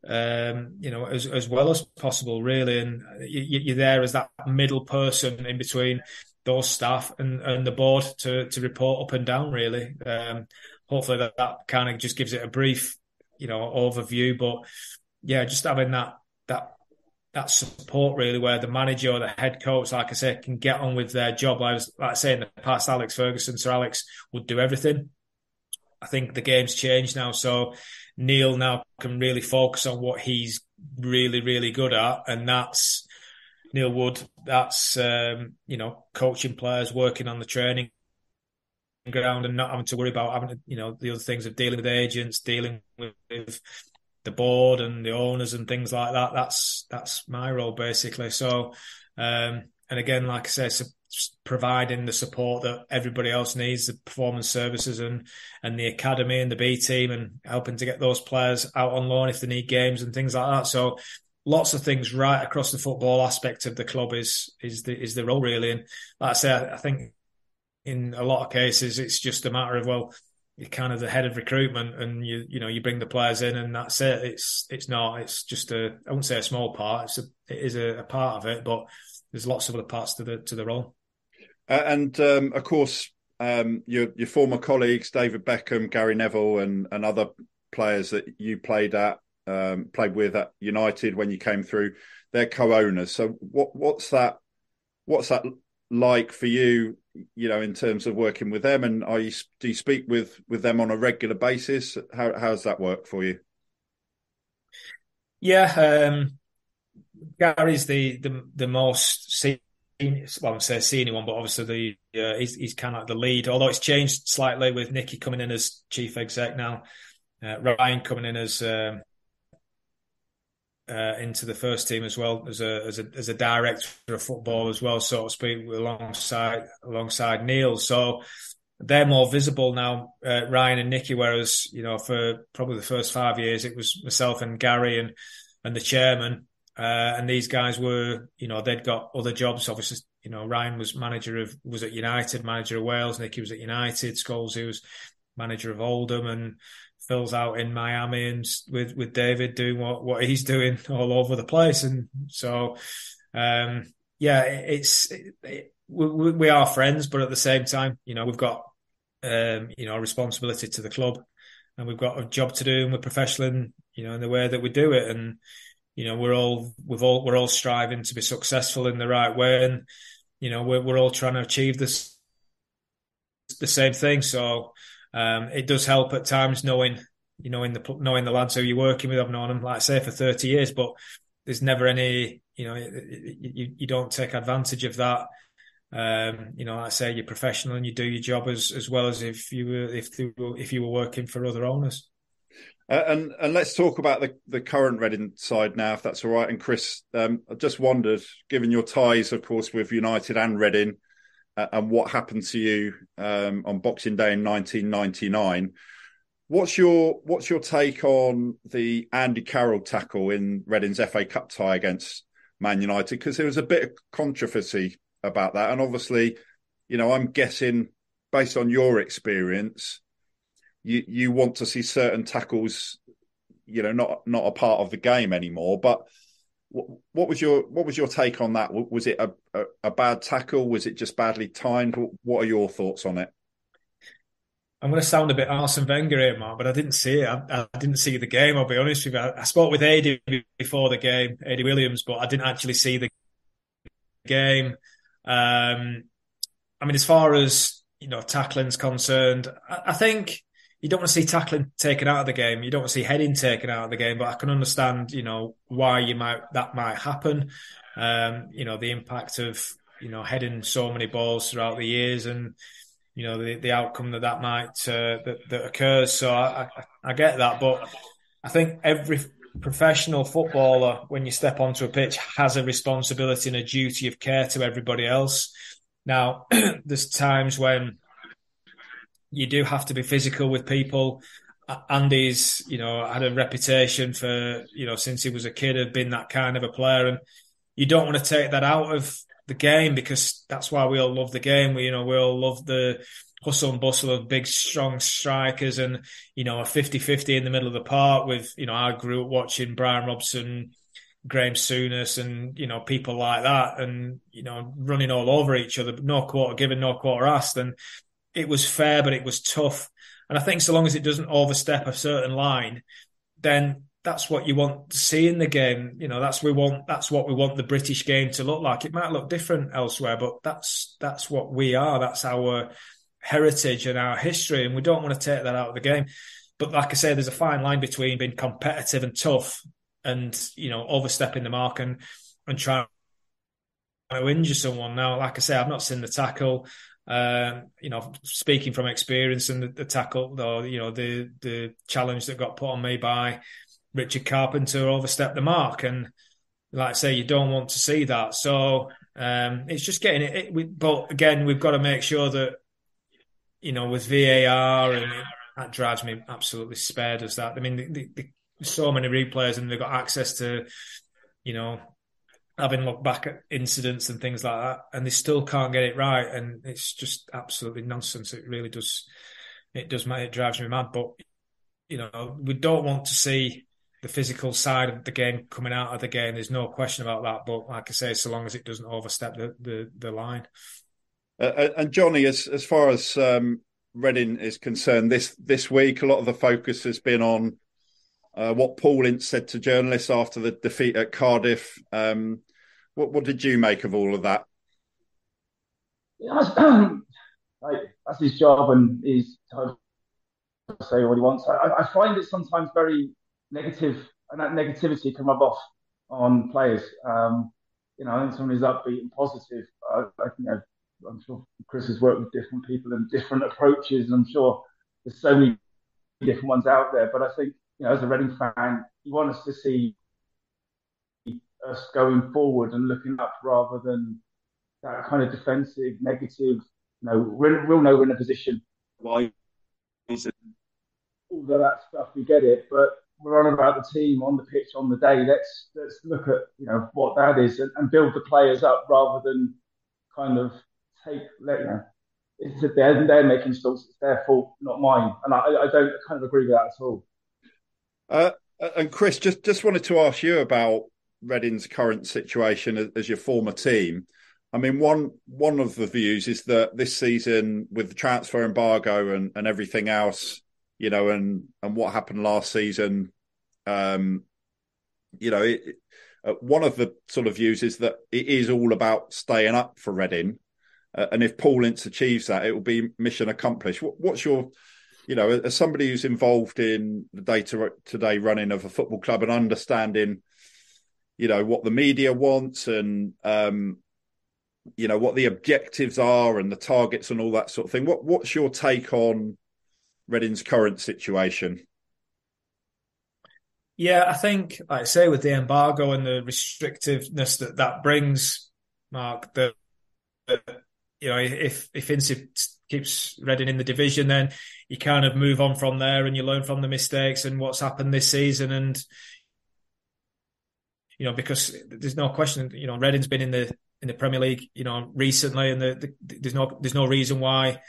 um, you know as as well as possible really and you, are there as that middle person in between those staff and and the board to to report up and down really um, hopefully that, that kind of just gives it a brief you know overview but yeah just having that that that support really where the manager or the head coach, like I said, can get on with their job. I was like I say in the past, Alex Ferguson, Sir Alex would do everything. I think the game's changed now, so Neil now can really focus on what he's really, really good at, and that's Neil Wood. That's um, you know coaching players, working on the training ground, and not having to worry about having to, you know the other things of dealing with agents, dealing with the board and the owners and things like that. That's that's my role basically. So, um, and again, like I said, providing the support that everybody else needs, the performance services and and the academy and the B team, and helping to get those players out on loan if they need games and things like that. So, lots of things right across the football aspect of the club is is the is the role really. And like I said, I think in a lot of cases it's just a matter of well you're kind of the head of recruitment and you you know you bring the players in and that's it it's it's not it's just a I wouldn't say a small part it's a it is a, a part of it but there's lots of other parts to the to the role uh, and um, of course um, your your former colleagues David Beckham Gary Neville and and other players that you played at um, played with at United when you came through. They're co-owners. So what what's that what's that like for you? You know, in terms of working with them, and are you do you speak with with them on a regular basis? How how does that work for you? Yeah, um, Gary's the the the most well, I'm say senior one, but obviously the uh, he's he's kind of the lead. Although it's changed slightly with Nicky coming in as chief exec now, uh, Ryan coming in as um, uh, into the first team as well as a as a as a director of football as well, so to speak, alongside alongside Neil. So they're more visible now, uh, Ryan and Nicky. Whereas you know, for probably the first five years, it was myself and Gary and and the chairman. Uh, and these guys were, you know, they'd got other jobs. Obviously, you know, Ryan was manager of was at United, manager of Wales. Nicky was at United. Scholes, who was manager of Oldham, and Phil's out in Miami and with with David doing what what he's doing all over the place. And so, um, yeah, it's it, it, we, we are friends, but at the same time, you know, we've got um, you know a responsibility to the club, and we've got a job to do, and we're professional, in, you know, in the way that we do it, and you know, we're all we've all we're all striving to be successful in the right way, and you know, we're we're all trying to achieve this the same thing. So um, it does help at times knowing you know in the knowing the lads who you're working with. I've known them, like I say, for thirty years, but there's never any you know you you don't take advantage of that. Um, you know, like I say, you're professional and you do your job as as well as if you were if were, if you were working for other owners. Uh, and and let's talk about the, the current Reading side now, if that's all right. And Chris, um, I just wondered, given your ties, of course, with United and Reading, uh, and what happened to you um, on Boxing Day in 1999. What's your what's your take on the Andy Carroll tackle in Reading's FA Cup tie against Man United? Because there was a bit of controversy about that, and obviously, you know, I'm guessing based on your experience, you you want to see certain tackles, you know, not not a part of the game anymore, but what was your what was your take on that? Was it a, a, a, bad tackle? Was it just badly timed? What are your thoughts on it? I'm going to sound a bit Arsene Wenger here, Mark, but I didn't see it. I, I didn't see the game. I'll be honest with you. I, I spoke with Ady before the game, Ady Williams, but I didn't actually see the game. Um, I mean, as far as you know, tackling's concerned, I, I think you don't want to see tackling taken out of the game. You don't want to see heading taken out of the game. But I can understand, you know, why you might that might happen. Um, you know, the impact of you know heading so many balls throughout the years, and you know the the outcome that that might uh, that, that occurs. So I, I, I get that, but I think every professional footballer, when you step onto a pitch, has a responsibility and a duty of care to everybody else. Now, there's times when you do have to be physical with people. Andy's, you know, had a reputation for, you know, since he was a kid, have been that kind of a player, and you don't want to take that out of the game because that's why we all love the game. We, you know, we all love the hustle and bustle of big, strong strikers, and you know, a 50-50 in the middle of the park. With, you know, I grew up watching Brian Robson, Graham Souness, and you know, people like that, and you know, running all over each other, no quarter given, no quarter asked, and it was fair, but it was tough. And I think so long as it doesn't overstep a certain line, then that's what you want to see in the game. You know, that's we want. That's what we want the British game to look like. It might look different elsewhere, but that's that's what we are. That's our heritage and our history, and we don't want to take that out of the game. But like I say, there's a fine line between being competitive and tough, and you know, overstepping the mark and and trying to injure someone. Now, like I say, I've not seen the tackle. Um, you know, speaking from experience and the, the tackle, though, you know, the the challenge that got put on me by Richard Carpenter overstepped the mark, and like I say, you don't want to see that. So um, it's just getting it, it we, but again, we've got to make sure that you know with VAR and it, that drives me absolutely spared as that. I mean, the, the, so many replays and they've got access to you know having looked back at incidents and things like that, and they still can't get it right, and it's just absolutely nonsense. It really does, it does, it drives me mad. But you know, we don't want to see the physical side of the game coming out of the game. There's no question about that. But like I say, so long as it doesn't overstep the the, the line. Uh, uh and Johnny, as as far as um, Reading is concerned, this this week a lot of the focus has been on uh, what Paul Ince said to journalists after the defeat at Cardiff. Um, what, what did you make of all of that? Yeah, like, that's his job, and he's to say what he wants. I, I, find it sometimes very negative, and that negativity can rub off on players. Um, you know, I think someone who's upbeat and positive. I, I I'm sure Chris has worked with different people and different approaches, I'm sure there's so many different ones out there. But I think, you know, as a Reading fan, you want us to see us going forward and looking up rather than that kind of defensive, negative. You know, we'll know we're in a position. Why? All of that stuff, we get it, but we're on about the team on the pitch on the day. Let's let's look at you know what that is and, and build the players up rather than kind of take let you know it's they're, they're making mistakes. It's their fault, not mine. And I, I don't kind of agree with that at all. Uh, and Chris, just just wanted to ask you about Reading's current situation as, as, your former team. I mean, one one of the views is that this season, with the transfer embargo and, and everything else, you know, and and what happened last season, um, you know, it, uh, one of the sort of views is that it is all about staying up for Reading uh, and if Paul Ince achieves that, it will be mission accomplished. What, what's your, you know, as somebody who's involved in the day to day running of a football club and understanding, you know, what the media wants and, um, you know, what the objectives are and the targets and all that sort of thing. What What's your take on Reading's current situation? Yeah, I think, like I say, with the embargo and the restrictiveness that that brings, Mark, that you know, if if Ince keeps Reading in the division, then you kind of move on from there and you learn from the mistakes and what's happened this season. And you know, because there's no question, you know, Reading's been in the in the Premier League, you know, recently, and the, the, there's no there's no reason why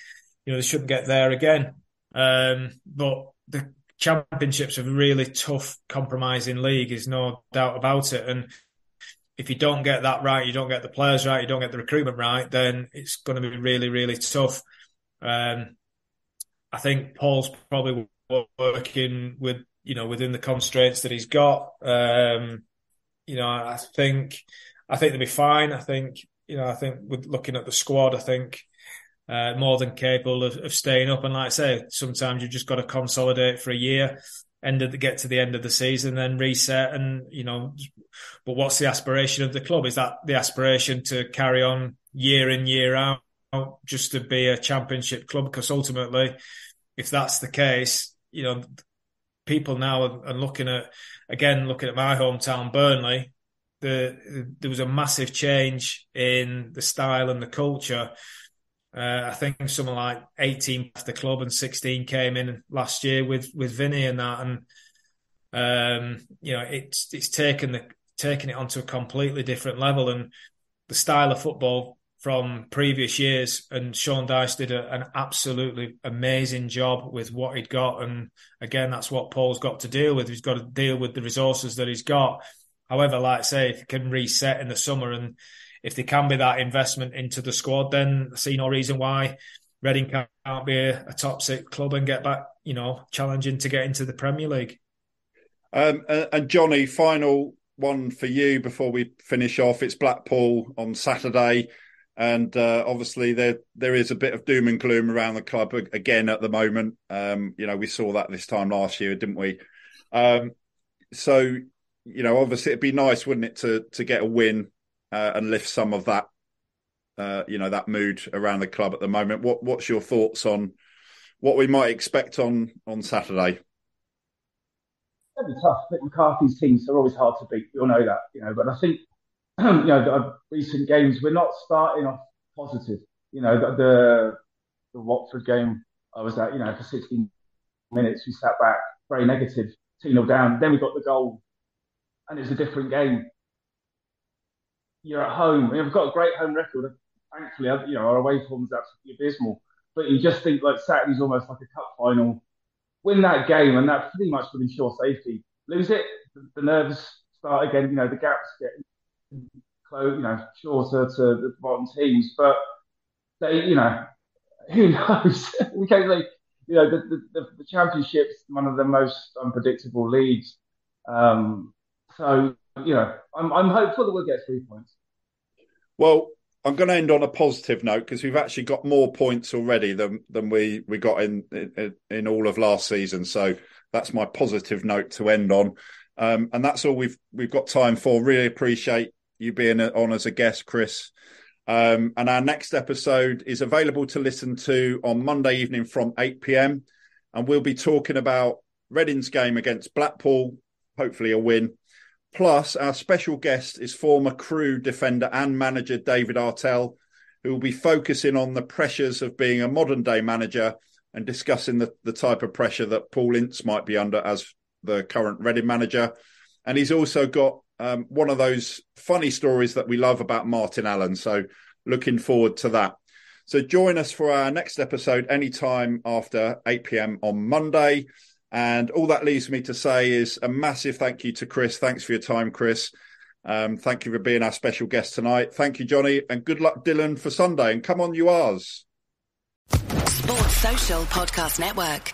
you know they shouldn't get there again. Um, but the Championship's a really tough, compromising league. Is no doubt about it, and if you don't get that right, you don't get the players right, you don't get the recruitment right, then it's going to be really, really tough. Um, I think Paul's probably working with, you know, within the constraints that he's got. Um, you know, I think, I think they'll be fine. I think, you know, I think with looking at the squad, I think uh, more than capable of, of staying up. And like I say, sometimes you've just got to consolidate for a year end of the, get to the end of the season, then reset, and you know. But what's the aspiration of the club? Is that the aspiration to carry on year in year out, just to be a championship club? Because ultimately, if that's the case, you know, people now are, looking at again looking at my hometown, Burnley. The, there was a massive change in the style and the culture uh, I think someone like 18 left the club and 16 came in last year with with Vinny and that, and um, you know it's it's taken the taken it onto a completely different level and the style of football from previous years. And Sean Dyche did a, an absolutely amazing job with what he'd got, and again that's what Paul's got to deal with. He's got to deal with the resources that he's got. However, like I say, if he can reset in the summer and if there can be that investment into the squad, then I see no reason why Reading can't be a, a top six club and get back, you know, challenging to get into the Premier League. Um, and Johnny, final one for you before we finish off. It's Blackpool on Saturday, and uh, obviously there there is a bit of doom and gloom around the club again at the moment. Um, you know, we saw that this time last year, didn't we? Um, so, you know, obviously it'd be nice, wouldn't it, to to get a win uh, and lift some of that, uh, you know, that mood around the club at the moment. What What's your thoughts on what we might expect on on Saturday? It'll be tough. McCarthy's teams are always hard to beat. We all know that, you know. But I think, you know, recent games we're not starting off positive. You know, the, the the Watford game I was at, you know, for 16 minutes we sat back very negative, 2 0 down. Then we got the goal, and it was a different game you're at home. We've got a great home record. Thankfully, you know, our away form is absolutely abysmal. But you just think like Saturday's almost like a cup final. Win that game, and that pretty much would ensure safety. Lose it, the nerves start again. You know, the gaps get close, you know, shorter to the bottom teams. But they, you know, who knows? we can't like you know, the, the, the championship's one of the most unpredictable leagues. Um, so, you know, I'm, I'm hopeful that we'll get three points. Well, I'm going to end on a positive note because we've actually got more points already than than we we got in, in, in all of last season. So that's my positive note to end on. Um, and that's all we've we've got time for. Really appreciate you being on as a guest, Chris. Um, and our next episode is available to listen to on Monday evening from 8 p.m. And we'll be talking about Reading's game against Blackpool, hopefully a win. Plus, our special guest is former Crewe defender and manager David Artell, who will be focusing on the pressures of being a modern day manager and discussing the, the type of pressure that Paul Ince might be under as the current Reading manager. And he's also got um, one of those funny stories that we love about Martin Allen. So looking forward to that. So join us for our next episode anytime after 8 p.m. on Monday. And all that leaves me to say is a massive thank you to Chris. Thanks for your time, Chris. Um, thank you for being our special guest tonight. Thank you, Johnny, and good luck, Dylan, for Sunday. And come on, you Rs. Sports Social Podcast Network.